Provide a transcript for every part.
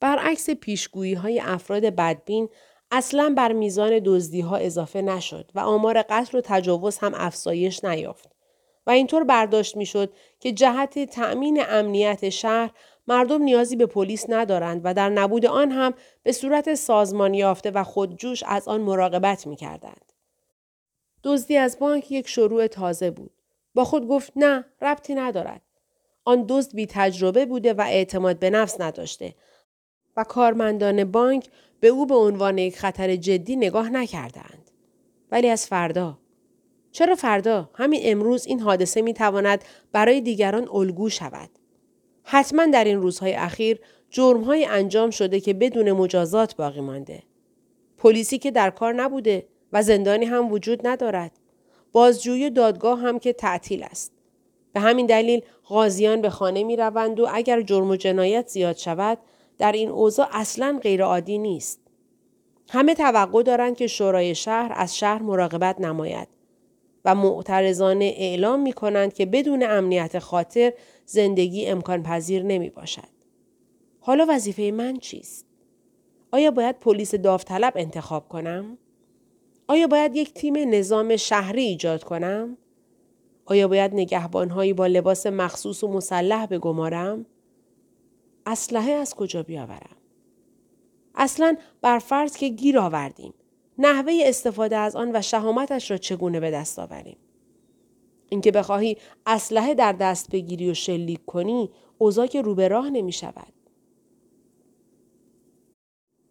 برعکس پیشگویی های افراد بدبین اصلا بر میزان دزدی ها اضافه نشد و آمار قتل و تجاوز هم افزایش نیافت و اینطور برداشت می‌شد که جهت تأمین امنیت شهر مردم نیازی به پلیس ندارند و در نبود آن هم به صورت سازمان یافته و خودجوش از آن مراقبت می کردند. دزدی از بانک یک شروع تازه بود. با خود گفت نه ربطی ندارد. آن دزد بی تجربه بوده و اعتماد به نفس نداشته کارمندان بانک به او به عنوان یک خطر جدی نگاه نکردند. ولی از فردا. چرا فردا؟ همین امروز این حادثه می تواند برای دیگران الگو شود. حتما در این روزهای اخیر جرمهای انجام شده که بدون مجازات باقی مانده. پلیسی که در کار نبوده و زندانی هم وجود ندارد. بازجویی دادگاه هم که تعطیل است. به همین دلیل غازیان به خانه می روند و اگر جرم و جنایت زیاد شود در این اوضاع اصلا غیرعادی نیست. همه توقع دارند که شورای شهر از شهر مراقبت نماید و معترضانه اعلام می کنند که بدون امنیت خاطر زندگی امکان پذیر نمی باشد. حالا وظیفه من چیست؟ آیا باید پلیس داوطلب انتخاب کنم؟ آیا باید یک تیم نظام شهری ایجاد کنم؟ آیا باید نگهبانهایی با لباس مخصوص و مسلح بگمارم؟ اسلحه از کجا بیاورم؟ اصلا بر فرض که گیر آوردیم. نحوه استفاده از آن و شهامتش را چگونه به دست آوریم؟ اینکه بخواهی اسلحه در دست بگیری و شلیک کنی اوضاع که رو به راه نمی شود.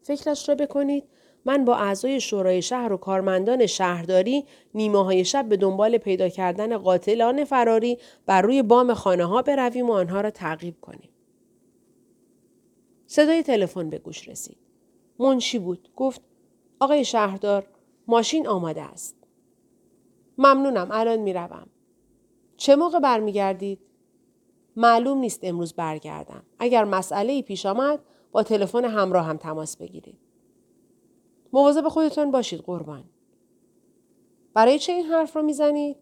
فکرش را بکنید من با اعضای شورای شهر و کارمندان شهرداری نیمه های شب به دنبال پیدا کردن قاتلان فراری بر روی بام خانه ها برویم و آنها را تعقیب کنیم. صدای تلفن به گوش رسید. منشی بود. گفت آقای شهردار ماشین آماده است. ممنونم الان می‌روم. چه موقع برمیگردید؟ معلوم نیست امروز برگردم. اگر مسئله ای پیش آمد با تلفن همراه هم تماس بگیرید. مواظب خودتان باشید قربان. برای چه این حرف را می‌زنید؟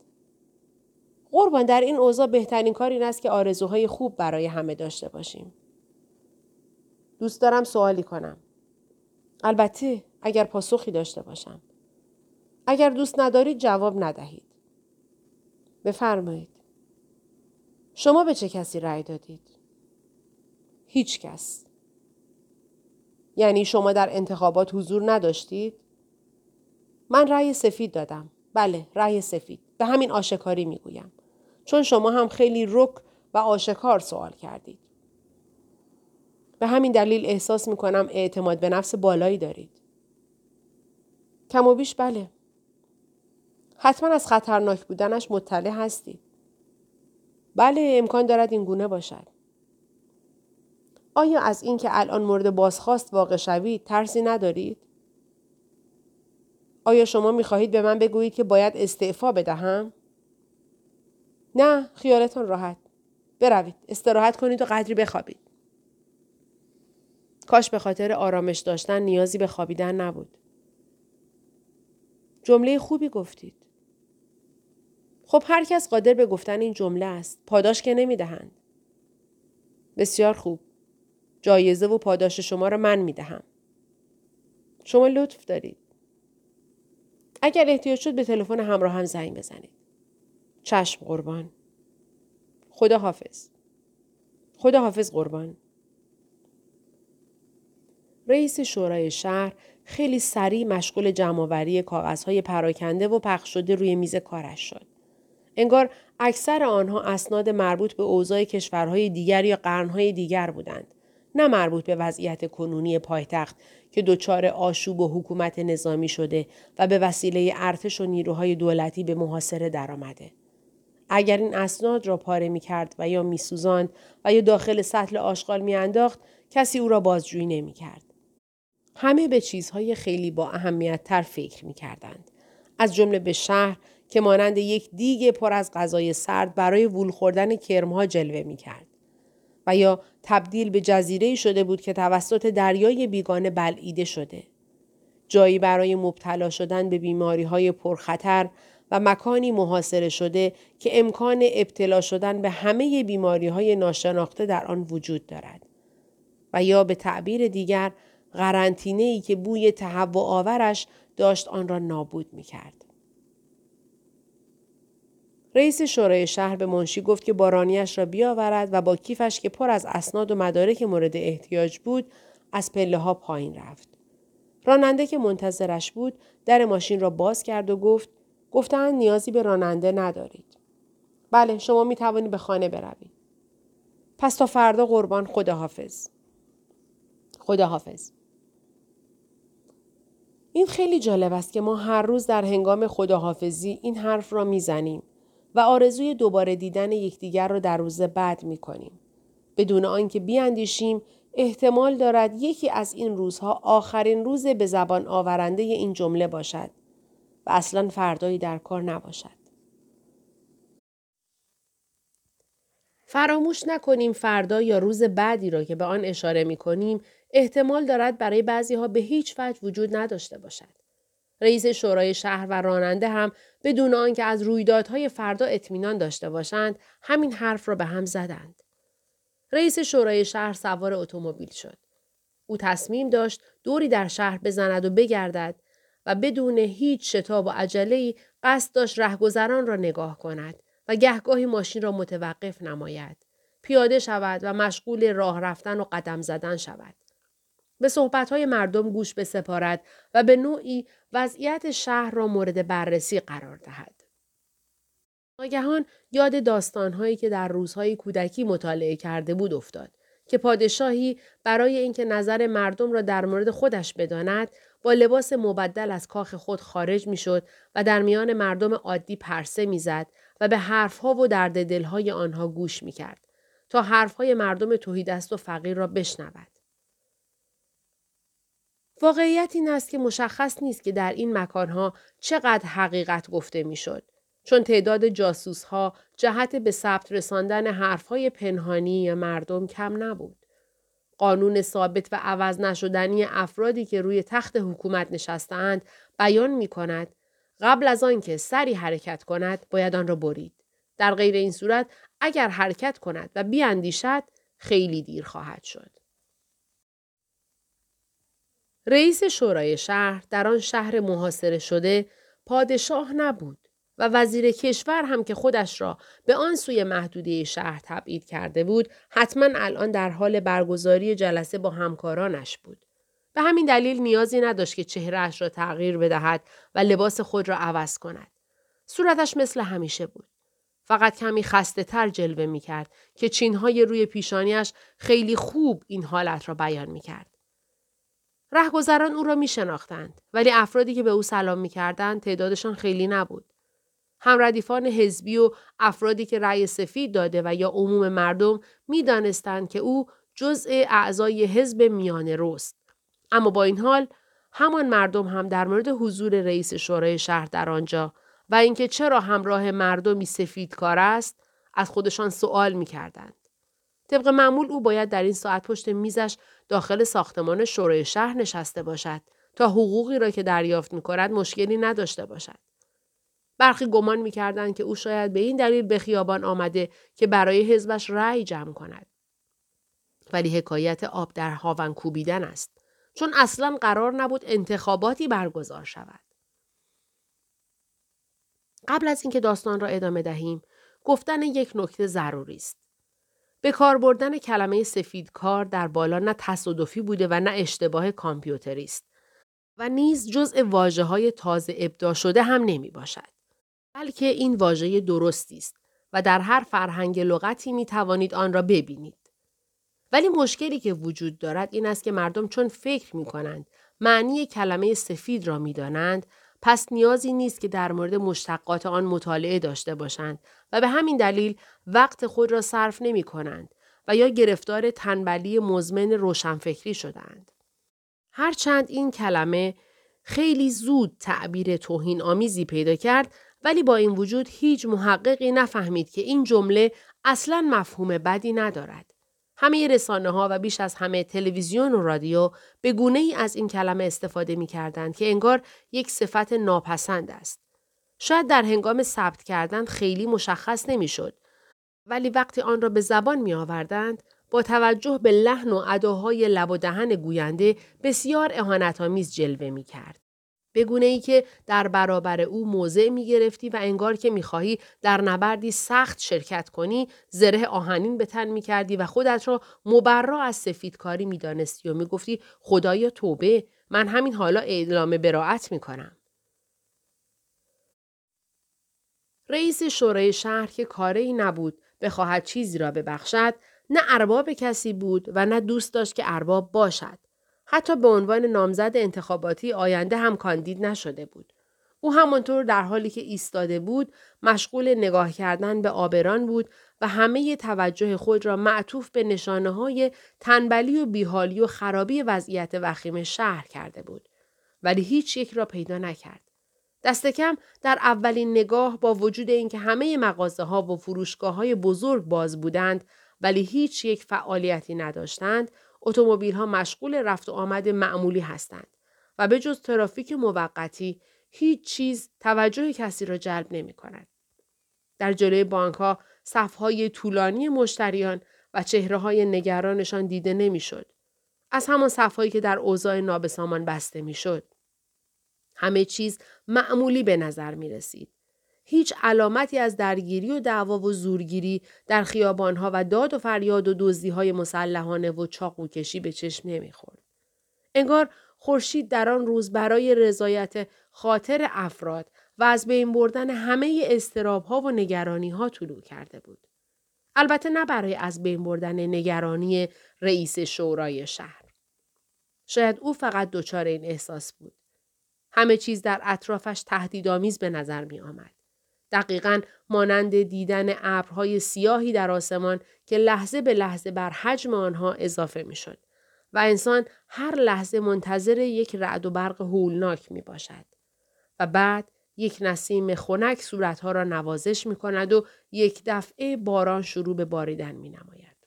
قربان در این اوضاع بهترین کار این است که آرزوهای خوب برای همه داشته باشیم. دوست دارم سوالی کنم. البته اگر پاسخی داشته باشم. اگر دوست ندارید جواب ندهید. بفرمایید. شما به چه کسی رأی دادید؟ هیچ کس. یعنی شما در انتخابات حضور نداشتید؟ من رأی سفید دادم. بله، رأی سفید. به همین آشکاری می‌گویم. چون شما هم خیلی رک و آشکار سوال کردید. به همین دلیل احساس می کنم اعتماد به نفس بالایی دارید. کم و بیش بله. حتما از خطرناک بودنش مطلع هستید. بله امکان دارد این گونه باشد. آیا از اینکه الان مورد بازخواست واقع شوید ترسی ندارید؟ آیا شما می خواهید به من بگویید که باید استعفا بدهم؟ نه خیالتان راحت. بروید استراحت کنید و قدری بخوابید. کاش به خاطر آرامش داشتن نیازی به خوابیدن نبود. جمله خوبی گفتید. خب هر کس قادر به گفتن این جمله است. پاداش که نمی دهند. بسیار خوب. جایزه و پاداش شما را من می دهم. شما لطف دارید. اگر احتیاج شد به تلفن همراه هم زنگ بزنید. چشم قربان. خدا حافظ. خدا حافظ قربان. رئیس شورای شهر خیلی سریع مشغول جمعآوری کاغذهای پراکنده و پخش شده روی میز کارش شد. انگار اکثر آنها اسناد مربوط به اوضاع کشورهای دیگر یا قرنهای دیگر بودند. نه مربوط به وضعیت کنونی پایتخت که دچار آشوب و حکومت نظامی شده و به وسیله ارتش و نیروهای دولتی به محاصره درآمده. اگر این اسناد را پاره می کرد و یا می و یا داخل سطل آشغال می انداخت کسی او را بازجویی نمی کرد. همه به چیزهای خیلی با اهمیت تر فکر می کردند. از جمله به شهر که مانند یک دیگ پر از غذای سرد برای وول خوردن کرمها جلوه می کرد. و یا تبدیل به جزیره شده بود که توسط دریای بیگانه بلعیده شده. جایی برای مبتلا شدن به بیماری های پرخطر و مکانی محاصره شده که امکان ابتلا شدن به همه بیماری های ناشناخته در آن وجود دارد. و یا به تعبیر دیگر قرنطینه ای که بوی تهوع آورش داشت آن را نابود می کرد. رئیس شورای شهر به منشی گفت که بارانیش را بیاورد و با کیفش که پر از اسناد و مدارک مورد احتیاج بود از پله ها پایین رفت. راننده که منتظرش بود در ماشین را باز کرد و گفت گفتند نیازی به راننده ندارید. بله شما می توانید به خانه بروید. پس تا فردا قربان خداحافظ. خداحافظ. این خیلی جالب است که ما هر روز در هنگام خداحافظی این حرف را می‌زنیم و آرزوی دوباره دیدن یکدیگر را در روز بعد می کنیم. بدون آنکه بیاندیشیم احتمال دارد یکی از این روزها آخرین روز به زبان آورنده این جمله باشد و اصلا فردایی در کار نباشد. فراموش نکنیم فردا یا روز بعدی را که به آن اشاره می کنیم احتمال دارد برای بعضی ها به هیچ وجه وجود نداشته باشد. رئیس شورای شهر و راننده هم بدون آنکه از رویدادهای فردا اطمینان داشته باشند همین حرف را به هم زدند. رئیس شورای شهر سوار اتومبیل شد. او تصمیم داشت دوری در شهر بزند و بگردد و بدون هیچ شتاب و عجله قصد داشت رهگذران را نگاه کند و گهگاهی ماشین را متوقف نماید. پیاده شود و مشغول راه رفتن و قدم زدن شود. به صحبتهای مردم گوش بسپارد و به نوعی وضعیت شهر را مورد بررسی قرار دهد. ناگهان یاد داستانهایی که در روزهای کودکی مطالعه کرده بود افتاد که پادشاهی برای اینکه نظر مردم را در مورد خودش بداند با لباس مبدل از کاخ خود خارج می‌شد و در میان مردم عادی پرسه می‌زد و به حرفها و درد دلهای آنها گوش می‌کرد تا حرفهای مردم توهیدست و فقیر را بشنود. واقعیت این است که مشخص نیست که در این مکانها چقدر حقیقت گفته می‌شد چون تعداد جاسوس ها جهت به ثبت رساندن حرفهای پنهانی مردم کم نبود. قانون ثابت و عوض نشدنی افرادی که روی تخت حکومت نشستهاند بیان می کند قبل از آنکه سری حرکت کند باید آن را برید. در غیر این صورت اگر حرکت کند و بیاندیشد خیلی دیر خواهد شد. رئیس شورای شهر در آن شهر محاصره شده پادشاه نبود و وزیر کشور هم که خودش را به آن سوی محدوده شهر تبعید کرده بود حتما الان در حال برگزاری جلسه با همکارانش بود. به همین دلیل نیازی نداشت که چهرهش را تغییر بدهد و لباس خود را عوض کند. صورتش مثل همیشه بود. فقط کمی خسته تر جلوه می کرد که چینهای روی پیشانیش خیلی خوب این حالت را بیان می کرد. رهگذران او را می شناختند ولی افرادی که به او سلام می کردند تعدادشان خیلی نبود. همردیفان حزبی و افرادی که رأی سفید داده و یا عموم مردم می دانستند که او جزء اعضای حزب میانه روست. اما با این حال همان مردم هم در مورد حضور رئیس شورای شهر در آنجا و اینکه چرا همراه مردمی سفید کار است از خودشان سوال می کردند. طبق معمول او باید در این ساعت پشت میزش داخل ساختمان شورای شهر نشسته باشد تا حقوقی را که دریافت می کند مشکلی نداشته باشد. برخی گمان می‌کردند که او شاید به این دلیل به خیابان آمده که برای حزبش رأی جمع کند. ولی حکایت آب در هاون کوبیدن است. چون اصلا قرار نبود انتخاباتی برگزار شود. قبل از اینکه داستان را ادامه دهیم، گفتن یک نکته ضروری است. به کار بردن کلمه سفید کار در بالا نه تصادفی بوده و نه اشتباه کامپیوتری است و نیز جزء واجه های تازه ابدا شده هم نمی باشد. بلکه این واژه درستی است و در هر فرهنگ لغتی می توانید آن را ببینید. ولی مشکلی که وجود دارد این است که مردم چون فکر می کنند معنی کلمه سفید را می دانند پس نیازی نیست که در مورد مشتقات آن مطالعه داشته باشند و به همین دلیل وقت خود را صرف نمی کنند و یا گرفتار تنبلی مزمن روشنفکری شدند. هرچند این کلمه خیلی زود تعبیر توهین آمیزی پیدا کرد ولی با این وجود هیچ محققی نفهمید که این جمله اصلا مفهوم بدی ندارد. همه رسانه ها و بیش از همه تلویزیون و رادیو به گونه ای از این کلمه استفاده می کردند که انگار یک صفت ناپسند است. شاید در هنگام ثبت کردن خیلی مشخص نمی‌شد ولی وقتی آن را به زبان می آوردند با توجه به لحن و اداهای لب و دهن گوینده بسیار اهانتآمیز جلوه می کرد. به گونه ای که در برابر او موضع می گرفتی و انگار که می خواهی در نبردی سخت شرکت کنی زره آهنین به تن می کردی و خودت را مبرا از سفیدکاری می دانستی و می گفتی خدایا توبه من همین حالا اعلام براعت می کنم. رئیس شورای شهر که کاری نبود بخواهد چیزی را ببخشد نه ارباب کسی بود و نه دوست داشت که ارباب باشد. حتی به عنوان نامزد انتخاباتی آینده هم کاندید نشده بود. او همانطور در حالی که ایستاده بود مشغول نگاه کردن به آبران بود و همه توجه خود را معطوف به نشانه های تنبلی و بیحالی و خرابی وضعیت وخیم شهر کرده بود. ولی هیچ یک را پیدا نکرد. دست کم در اولین نگاه با وجود اینکه همه مغازه ها و فروشگاه های بزرگ باز بودند ولی هیچ یک فعالیتی نداشتند اتومبیل ها مشغول رفت و آمد معمولی هستند و به جز ترافیک موقتی هیچ چیز توجه کسی را جلب نمی کند. در جلوی بانک ها های طولانی مشتریان و چهره های نگرانشان دیده نمی‌شد. از همان صفهایی که در اوضاع نابسامان بسته می‌شد. همه چیز معمولی به نظر می رسید. هیچ علامتی از درگیری و دعوا و زورگیری در خیابانها و داد و فریاد و دزدیهای مسلحانه و چاقوکشی به چشم نمی‌خورد. انگار خورشید در آن روز برای رضایت خاطر افراد و از بین بردن همه استراب ها و نگرانی ها طلوع کرده بود. البته نه برای از بین بردن نگرانی رئیس شورای شهر. شاید او فقط دچار این احساس بود. همه چیز در اطرافش تهدیدآمیز به نظر می آمد. دقیقا مانند دیدن ابرهای سیاهی در آسمان که لحظه به لحظه بر حجم آنها اضافه می شد و انسان هر لحظه منتظر یک رعد و برق هولناک می باشد. و بعد یک نسیم خنک صورتها را نوازش می کند و یک دفعه باران شروع به باریدن می نماید.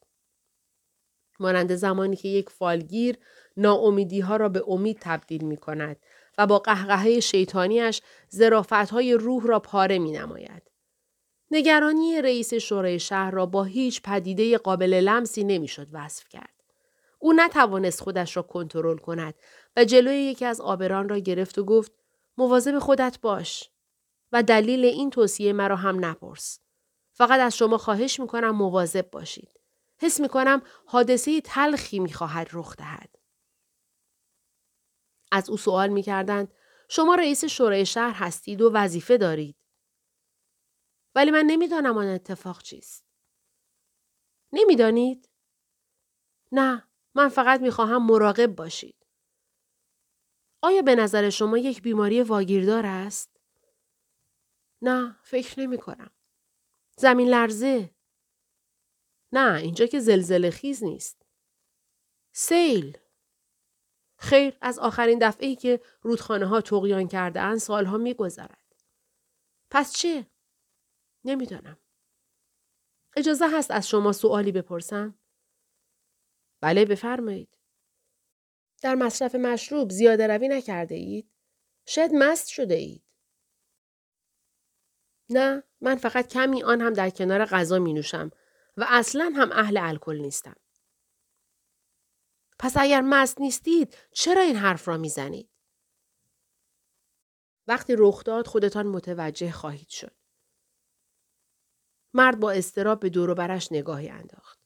مانند زمانی که یک فالگیر ناامیدی ها را به امید تبدیل می کند و با قهقهه شیطانیش های روح را پاره می نماید. نگرانی رئیس شورای شهر را با هیچ پدیده قابل لمسی نمی‌شد وصف کرد. او نتوانست خودش را کنترل کند و جلوی یکی از آبران را گرفت و گفت مواظب خودت باش و دلیل این توصیه مرا هم نپرس. فقط از شما خواهش می‌کنم مواظب باشید. حس می‌کنم حادثه تلخی می‌خواهد رخ دهد. از او سوال می‌کردند شما رئیس شورای شهر هستید و وظیفه دارید. ولی من نمی‌دانم آن اتفاق چیست. نمی‌دانید؟ نه، من فقط می‌خواهم مراقب باشید. آیا به نظر شما یک بیماری واگیردار است؟ نه، فکر نمی کنم. زمین لرزه؟ نه، اینجا که زلزله خیز نیست. سیل خیر از آخرین دفعه ای که رودخانه ها تقیان کرده اند سالها می گذرد. پس چه؟ نمی‌دانم. اجازه هست از شما سوالی بپرسم؟ بله بفرمایید. در مصرف مشروب زیاده روی نکرده اید؟ شاید مست شده اید. نه من فقط کمی آن هم در کنار غذا می نوشم و اصلا هم اهل الکل نیستم. پس اگر مست نیستید چرا این حرف را می‌زنید؟ وقتی رخ داد خودتان متوجه خواهید شد. مرد با استراب به دور برش نگاهی انداخت.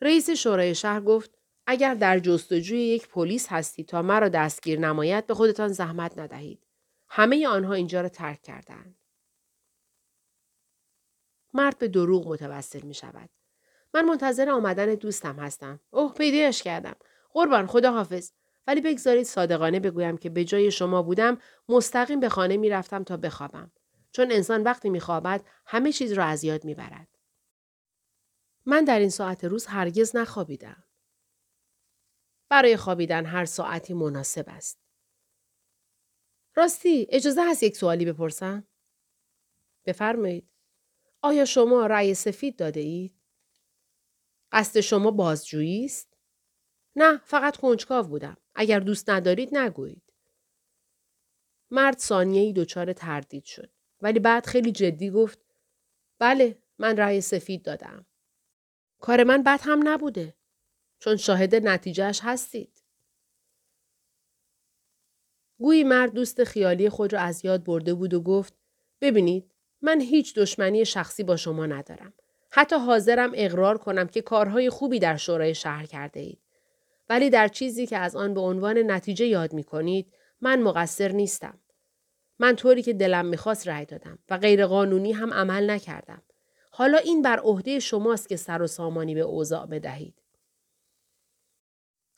رئیس شورای شهر گفت اگر در جستجوی یک پلیس هستید تا مرا دستگیر نماید به خودتان زحمت ندهید. همه آنها اینجا را ترک کردند. مرد به دروغ متوسل می شود. من منتظر آمدن دوستم هستم. اوه پیدایش کردم. قربان خدا حافظ. ولی بگذارید صادقانه بگویم که به جای شما بودم مستقیم به خانه می رفتم تا بخوابم. چون انسان وقتی می خوابد همه چیز را از یاد می برد. من در این ساعت روز هرگز نخوابیدم. برای خوابیدن هر ساعتی مناسب است. راستی اجازه هست یک سوالی بپرسم؟ بفرمایید. آیا شما رأی سفید داده اید؟ قصد شما بازجویی است؟ نه فقط کنجکاو بودم. اگر دوست ندارید نگویید. مرد ثانیه‌ای دچار تردید شد. ولی بعد خیلی جدی گفت بله من رأی سفید دادم. کار من بد هم نبوده. چون شاهد نتیجهش هستید. گویی مرد دوست خیالی خود را از یاد برده بود و گفت ببینید من هیچ دشمنی شخصی با شما ندارم. حتی حاضرم اقرار کنم که کارهای خوبی در شورای شهر کرده اید. ولی در چیزی که از آن به عنوان نتیجه یاد می کنید من مقصر نیستم. من طوری که دلم می‌خواست رأی دادم و غیرقانونی هم عمل نکردم. حالا این بر عهده شماست که سر و سامانی به اوضاع بدهید.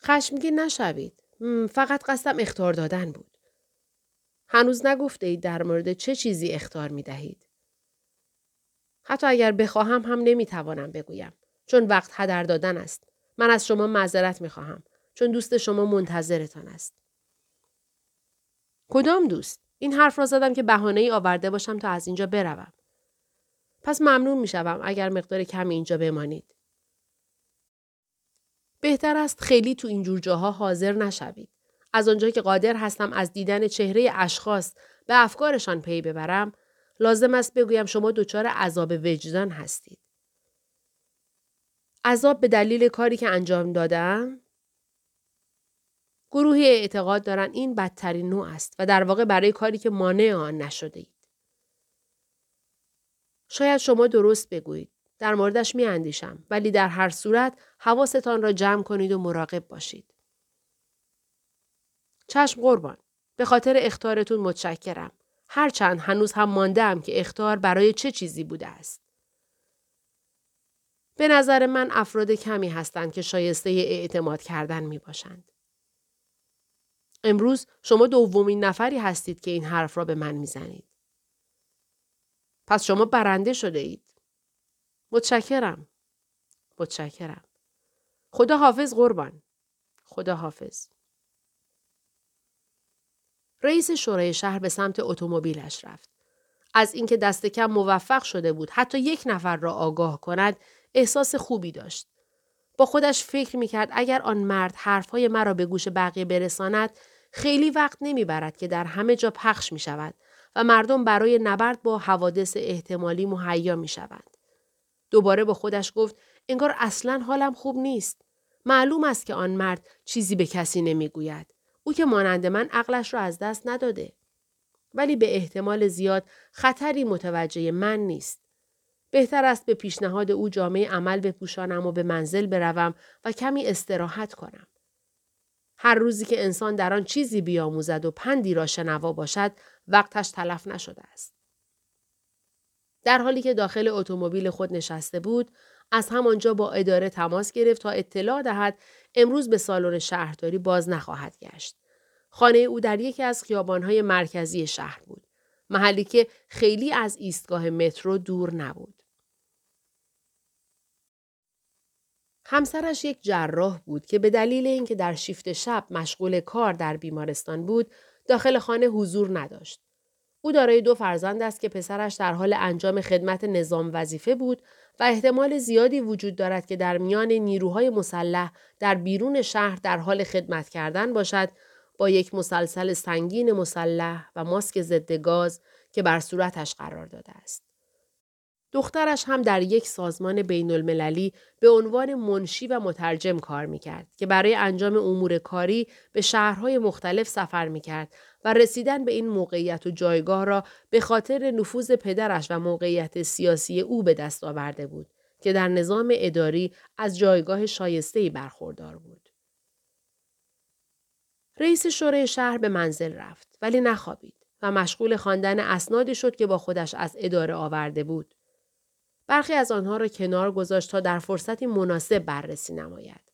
خشمگین نشوید. فقط قصدم اختار دادن بود. هنوز نگفته اید در مورد چه چیزی اختار می دهید. حتی اگر بخواهم هم نمی‌توانم بگویم. چون وقت هدر دادن است. من از شما معذرت می خواهم. چون دوست شما منتظرتان است. کدام دوست؟ این حرف را زدم که بهانه ای آورده باشم تا از اینجا بروم. پس ممنون می شوم اگر مقدار کمی اینجا بمانید. بهتر است خیلی تو اینجور جاها حاضر نشوید. از آنجا که قادر هستم از دیدن چهره اشخاص به افکارشان پی ببرم، لازم است بگویم شما دچار عذاب وجدان هستید. عذاب به دلیل کاری که انجام دادم؟ گروهی اعتقاد دارن این بدترین نوع است و در واقع برای کاری که مانع آن نشده اید. شاید شما درست بگویید. در موردش می اندیشم ولی در هر صورت حواستان را جمع کنید و مراقب باشید. چشم قربان. به خاطر اختارتون متشکرم. هرچند هنوز هم مانده که اختار برای چه چیزی بوده است. به نظر من افراد کمی هستند که شایسته اعتماد کردن می باشند. امروز شما دومین نفری هستید که این حرف را به من می‌زنید. پس شما برنده شده اید. متشکرم. متشکرم. خدا حافظ قربان. خدا حافظ. رئیس شورای شهر به سمت اتومبیلش رفت. از اینکه دست کم موفق شده بود حتی یک نفر را آگاه کند احساس خوبی داشت. با خودش فکر می کرد اگر آن مرد حرفهای مرا به گوش بقیه برساند خیلی وقت نمی‌برد که در همه جا پخش می شود و مردم برای نبرد با حوادث احتمالی مهیا می شوند. دوباره با خودش گفت انگار اصلا حالم خوب نیست. معلوم است که آن مرد چیزی به کسی نمی‌گوید. او که مانند من عقلش را از دست نداده. ولی به احتمال زیاد خطری متوجه من نیست. بهتر است به پیشنهاد او جامعه عمل بپوشانم و به منزل بروم و کمی استراحت کنم. هر روزی که انسان در آن چیزی بیاموزد و پندی را شنوا باشد وقتش تلف نشده است. در حالی که داخل اتومبیل خود نشسته بود از همانجا با اداره تماس گرفت تا اطلاع دهد امروز به سالن شهرداری باز نخواهد گشت. خانه او در یکی از خیابانهای مرکزی شهر بود. محلی که خیلی از ایستگاه مترو دور نبود. همسرش یک جراح بود که به دلیل اینکه در شیفت شب مشغول کار در بیمارستان بود داخل خانه حضور نداشت. او دارای دو فرزند است که پسرش در حال انجام خدمت نظام وظیفه بود و احتمال زیادی وجود دارد که در میان نیروهای مسلح در بیرون شهر در حال خدمت کردن باشد با یک مسلسل سنگین مسلح و ماسک ضد گاز که بر صورتش قرار داده است. دخترش هم در یک سازمان بین المللی به عنوان منشی و مترجم کار می‌کرد که برای انجام امور کاری به شهرهای مختلف سفر می‌کرد و رسیدن به این موقعیت و جایگاه را به خاطر نفوذ پدرش و موقعیت سیاسی او به دست آورده بود که در نظام اداری از جایگاه شایسته‌ای برخوردار بود. رئیس شورای شهر به منزل رفت ولی نخوابید و مشغول خواندن اسنادی شد که با خودش از اداره آورده بود. برخی از آنها را کنار گذاشت تا در فرصتی مناسب بررسی نماید.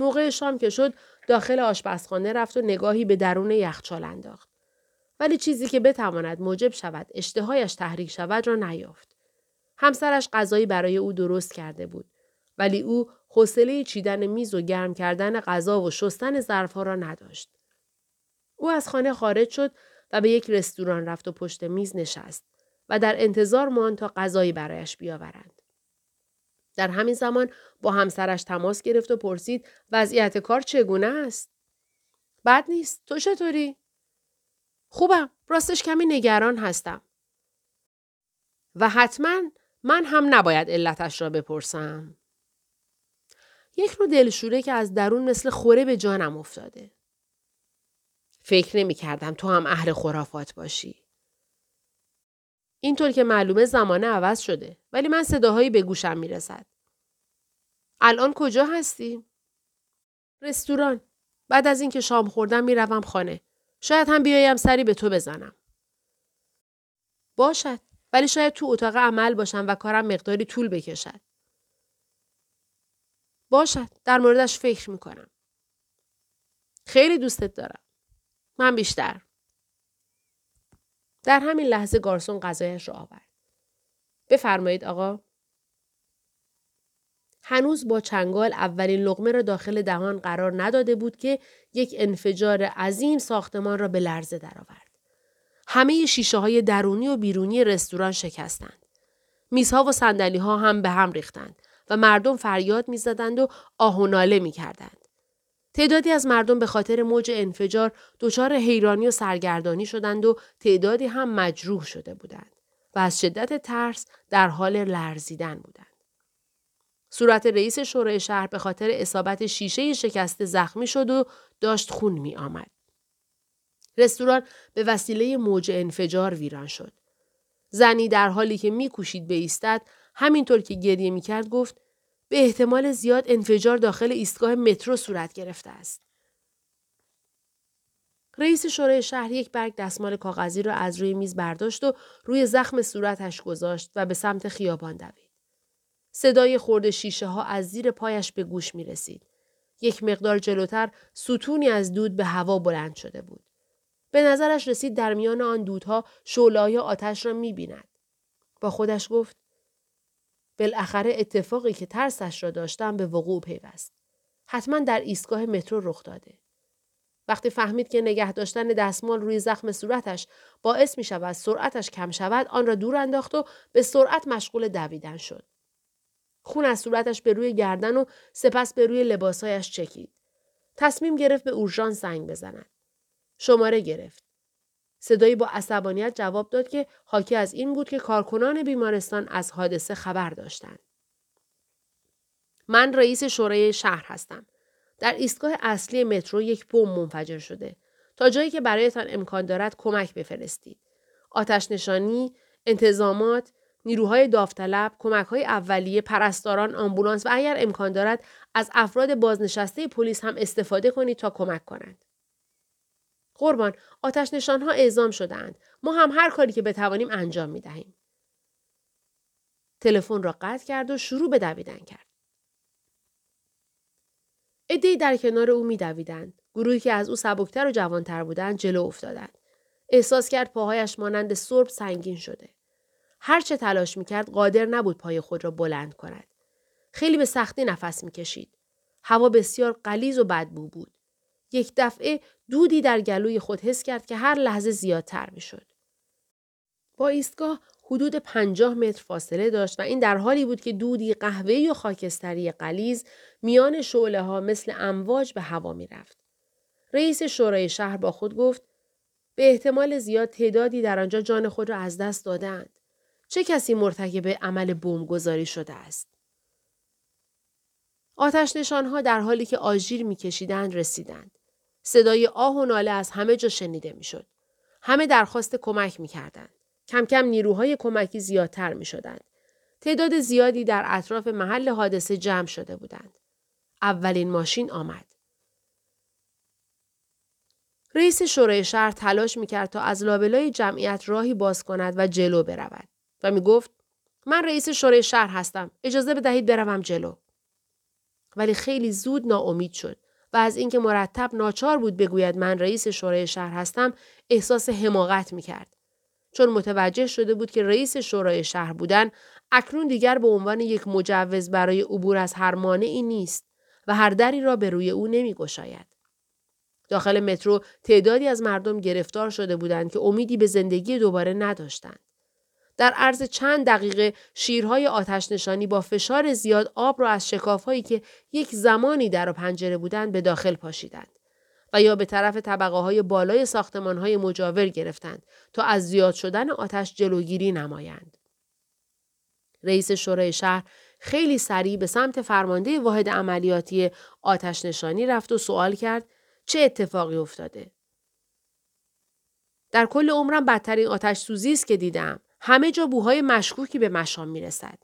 موقع شام که شد داخل آشپزخانه رفت و نگاهی به درون یخچال انداخت. ولی چیزی که بتواند موجب شود اشتهایش تحریک شود را نیافت. همسرش غذایی برای او درست کرده بود. ولی او حوصله چیدن میز و گرم کردن غذا و شستن ظرفها را نداشت. او از خانه خارج شد و به یک رستوران رفت و پشت میز نشست. و در انتظار ماند تا غذایی برایش بیاورند. در همین زمان با همسرش تماس گرفت و پرسید وضعیت کار چگونه است؟ بد نیست. تو چطوری؟ خوبم. راستش کمی نگران هستم. و حتما من هم نباید علتش را بپرسم. یک رو دلشوره که از درون مثل خوره به جانم افتاده. فکر نمی کردم تو هم اهل خرافات باشی. اینطور که معلومه زمانه عوض شده ولی من صداهایی به گوشم می رسد. الان کجا هستی؟ رستوران. بعد از اینکه شام خوردم می‌روم خانه. شاید هم بیایم سری به تو بزنم. باشد. ولی شاید تو اتاق عمل باشم و کارم مقداری طول بکشد. باشد. در موردش فکر می‌کنم. خیلی دوستت دارم. من بیشتر. در همین لحظه گارسون غذایش را آورد. بفرمایید آقا. هنوز با چنگال اولین لغمه را داخل دهان قرار نداده بود که یک انفجار عظیم ساختمان را به لرزه درآورد. همه شیشه های درونی و بیرونی رستوران شکستند. میزها و سندلی ها هم به هم ریختند و مردم فریاد می‌زدند و آه و ناله می‌کردند. تعدادی از مردم به خاطر موج انفجار دچار حیرانی و سرگردانی شدند و تعدادی هم مجروح شده بودند و از شدت ترس در حال لرزیدن بودند. صورت رئیس شورای شهر به خاطر اصابت شیشه شکسته زخمی شد و داشت خون می آمد. رستوران به وسیله موج انفجار ویران شد. زنی در حالی که میکوشید بایستد همینطور که گریه می‌کرد گفت به احتمال زیاد انفجار داخل ایستگاه مترو صورت گرفته است. رئیس شورای شهر یک برگ دستمال کاغذی را از روی میز برداشت و روی زخم صورتش گذاشت و به سمت خیابان دوید. صدای خورد شیشه ها از زیر پایش به گوش می رسید. یک مقدار جلوتر ستونی از دود به هوا بلند شده بود. به نظرش رسید در میان آن دودها شعله‌های آتش را می بیند. با خودش گفت بالاخره اتفاقی که ترسش را داشتم به وقوع پیوست. حتما در ایستگاه مترو رخ داده. وقتی فهمید که نگه داشتن دستمال روی زخم صورتش باعث می شود سرعتش کم شود آن را دور انداخت و به سرعت مشغول دویدن شد. خون از صورتش به روی گردن و سپس به روی لباسهایش چکید. تصمیم گرفت به اورژانس زنگ بزند. شماره گرفت. صدایی با عصبانیت جواب داد که حاکی از این بود که کارکنان بیمارستان از حادثه خبر داشتند. من رئیس شورای شهر هستم. در ایستگاه اصلی مترو یک بمب منفجر شده. تا جایی که برایتان امکان دارد کمک بفرستید. آتش نشانی، انتظامات، نیروهای داوطلب، کمکهای اولیه، پرستاران، آمبولانس و اگر امکان دارد از افراد بازنشسته پلیس هم استفاده کنید تا کمک کنند. قربان آتش نشانها اعزام شدهاند. ما هم هر کاری که بتوانیم انجام می دهیم. تلفن را قطع کرد و شروع به دویدن کرد. ادهی در کنار او میدویدند. گروهی که از او سبکتر و جوانتر بودند جلو افتادند. احساس کرد پاهایش مانند سرب سنگین شده. هر چه تلاش می‌کرد قادر نبود پای خود را بلند کند. خیلی به سختی نفس می‌کشید. هوا بسیار قلیز و بدبو بود. یک دفعه دودی در گلوی خود حس کرد که هر لحظه زیادتر می‌شد. با ایستگاه حدود پنجاه متر فاصله داشت و این در حالی بود که دودی قهوه‌ای و خاکستری قلیز میان شعله ها مثل امواج به هوا می رفت. رئیس شورای شهر با خود گفت به احتمال زیاد تعدادی در آنجا جان خود را از دست دادند. چه کسی مرتکب عمل گذاری شده است؟ آتش نشانها در حالی که آژیر میکشیدند رسیدند. صدای آه و ناله از همه جا شنیده می‌شد. همه درخواست کمک می‌کردند. کم کم نیروهای کمکی زیادتر می شدند. تعداد زیادی در اطراف محل حادثه جمع شده بودند. اولین ماشین آمد. رئیس شورای شهر تلاش می‌کرد تا از لابلای جمعیت راهی باز کند و جلو برود و می گفت من رئیس شورای شهر هستم. اجازه بدهید بروم جلو. ولی خیلی زود ناامید شد و از اینکه مرتب ناچار بود بگوید من رئیس شورای شهر هستم احساس حماقت می کرد. چون متوجه شده بود که رئیس شورای شهر بودن اکنون دیگر به عنوان یک مجوز برای عبور از هر مانعی نیست و هر دری را به روی او نمی گشاید. داخل مترو تعدادی از مردم گرفتار شده بودند که امیدی به زندگی دوباره نداشتند. در عرض چند دقیقه شیرهای آتش نشانی با فشار زیاد آب را از شکافهایی که یک زمانی در و پنجره بودند به داخل پاشیدند. و یا به طرف طبقه های بالای ساختمان های مجاور گرفتند تا از زیاد شدن آتش جلوگیری نمایند. رئیس شورای شهر خیلی سریع به سمت فرمانده واحد عملیاتی آتش نشانی رفت و سوال کرد چه اتفاقی افتاده؟ در کل عمرم بدترین آتش سوزی است که دیدم. همه جا بوهای مشکوکی به مشام می‌رسد.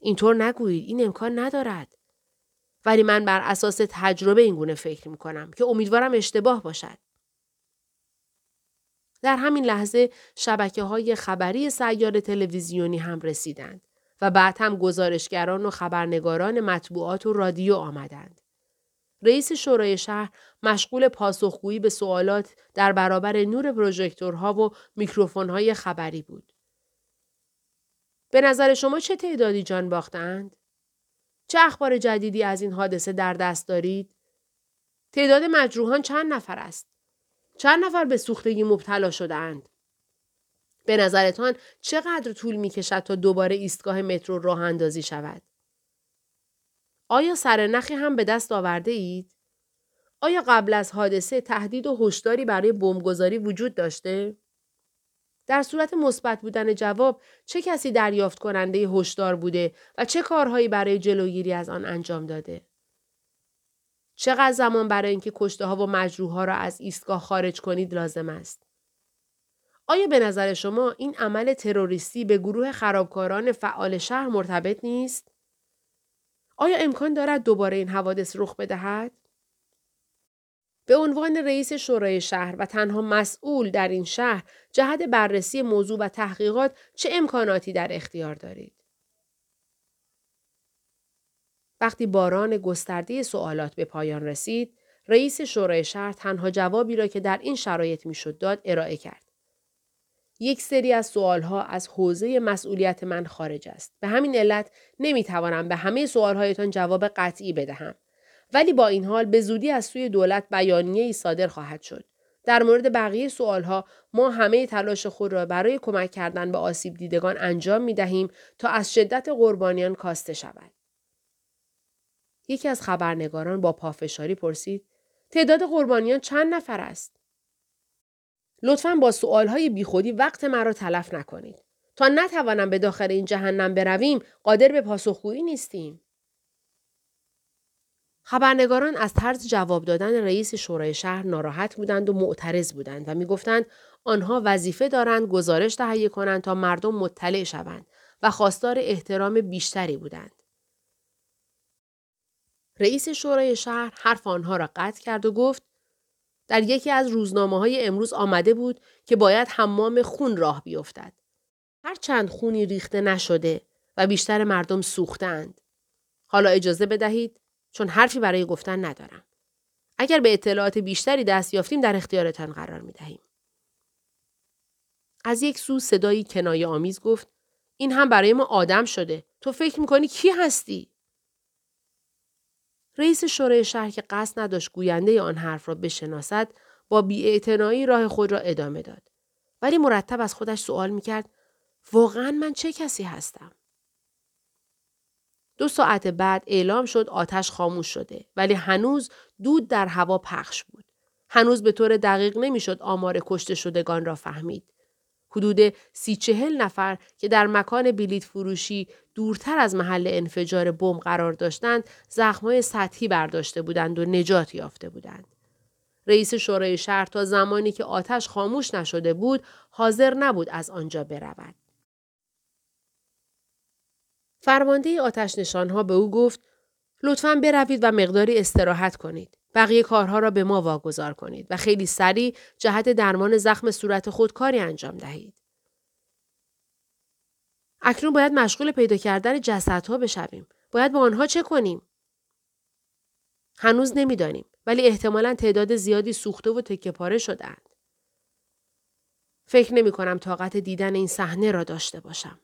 اینطور نگویید این امکان ندارد. ولی من بر اساس تجربه این گونه فکر می کنم که امیدوارم اشتباه باشد. در همین لحظه شبکه های خبری سیار تلویزیونی هم رسیدند و بعد هم گزارشگران و خبرنگاران مطبوعات و رادیو آمدند. رئیس شورای شهر مشغول پاسخگویی به سوالات در برابر نور پروژکتورها و میکروفونهای خبری بود. به نظر شما چه تعدادی جان باختند؟ چه اخبار جدیدی از این حادثه در دست دارید؟ تعداد مجروحان چند نفر است؟ چند نفر به سوختگی مبتلا شدهاند؟ به نظرتان چقدر طول می کشد تا دوباره ایستگاه مترو راه اندازی شود؟ آیا سرنخی هم به دست آورده اید؟ آیا قبل از حادثه تهدید و هشداری برای بمبگذاری وجود داشته؟ در صورت مثبت بودن جواب چه کسی دریافت کننده هشدار بوده و چه کارهایی برای جلوگیری از آن انجام داده؟ چقدر زمان برای اینکه کشته ها و مجروح ها را از ایستگاه خارج کنید لازم است؟ آیا به نظر شما این عمل تروریستی به گروه خرابکاران فعال شهر مرتبط نیست؟ آیا امکان دارد دوباره این حوادث رخ بدهد؟ به عنوان رئیس شورای شهر و تنها مسئول در این شهر جهت بررسی موضوع و تحقیقات چه امکاناتی در اختیار دارید؟ وقتی باران گسترده سوالات به پایان رسید، رئیس شورای شهر تنها جوابی را که در این شرایط می‌شد داد ارائه کرد. یک سری از سوالها از حوزه مسئولیت من خارج است. به همین علت نمی‌توانم به همه سوالهایتان جواب قطعی بدهم. ولی با این حال به زودی از سوی دولت بیانیه ای صادر خواهد شد. در مورد بقیه سوالها ما همه تلاش خود را برای کمک کردن به آسیب دیدگان انجام می دهیم تا از شدت قربانیان کاسته شود. یکی از خبرنگاران با پافشاری پرسید تعداد قربانیان چند نفر است؟ لطفا با سوالهای بیخودی وقت مرا تلف نکنید. تا نتوانم به داخل این جهنم برویم قادر به پاسخگویی نیستیم. خبرنگاران از طرز جواب دادن رئیس شورای شهر ناراحت بودند و معترض بودند و می‌گفتند آنها وظیفه دارند گزارش تهیه کنند تا مردم مطلع شوند و خواستار احترام بیشتری بودند. رئیس شورای شهر حرف آنها را قطع کرد و گفت در یکی از روزنامه های امروز آمده بود که باید حمام خون راه بیفتد. چند خونی ریخته نشده و بیشتر مردم سوختند. حالا اجازه بدهید چون حرفی برای گفتن ندارم. اگر به اطلاعات بیشتری دست یافتیم در اختیارتان قرار می دهیم. از یک سو صدایی کنایه آمیز گفت این هم برای ما آدم شده. تو فکر می‌کنی کی هستی؟ رئیس شورای شهر که قصد نداشت گوینده آن حرف را بشناسد با بیاعتنایی راه خود را ادامه داد. ولی مرتب از خودش سوال می‌کرد واقعا من چه کسی هستم؟ دو ساعت بعد اعلام شد آتش خاموش شده ولی هنوز دود در هوا پخش بود. هنوز به طور دقیق نمی‌شد آمار کشته شدگان را فهمید. حدود سی چهل نفر که در مکان بلیت فروشی دورتر از محل انفجار بمب قرار داشتند زخمهای سطحی برداشته بودند و نجات یافته بودند. رئیس شورای شهر تا زمانی که آتش خاموش نشده بود حاضر نبود از آنجا برود. فرمانده آتش نشانها به او گفت لطفا بروید و مقداری استراحت کنید. بقیه کارها را به ما واگذار کنید و خیلی سریع جهت درمان زخم صورت خود کاری انجام دهید. اکنون باید مشغول پیدا کردن جسدها بشویم. باید با آنها چه کنیم؟ هنوز نمی‌دانیم ولی احتمالا تعداد زیادی سوخته و تکه پاره شدهاند. فکر نمی کنم طاقت دیدن این صحنه را داشته باشم.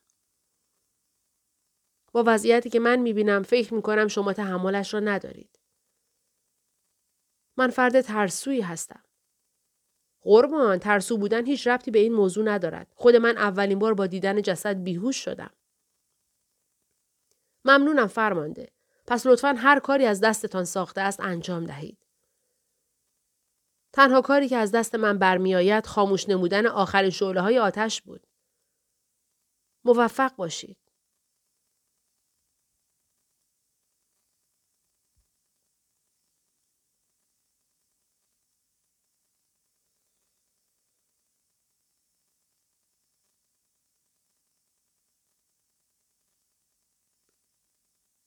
با وضعیتی که من می بینم فکر می کنم شما تحملش را ندارید. من فرد ترسویی هستم. قربان ترسو بودن هیچ ربطی به این موضوع ندارد. خود من اولین بار با دیدن جسد بیهوش شدم. ممنونم فرمانده. پس لطفا هر کاری از دستتان ساخته است انجام دهید. تنها کاری که از دست من برمیآید خاموش نمودن آخرین شعله های آتش بود. موفق باشید.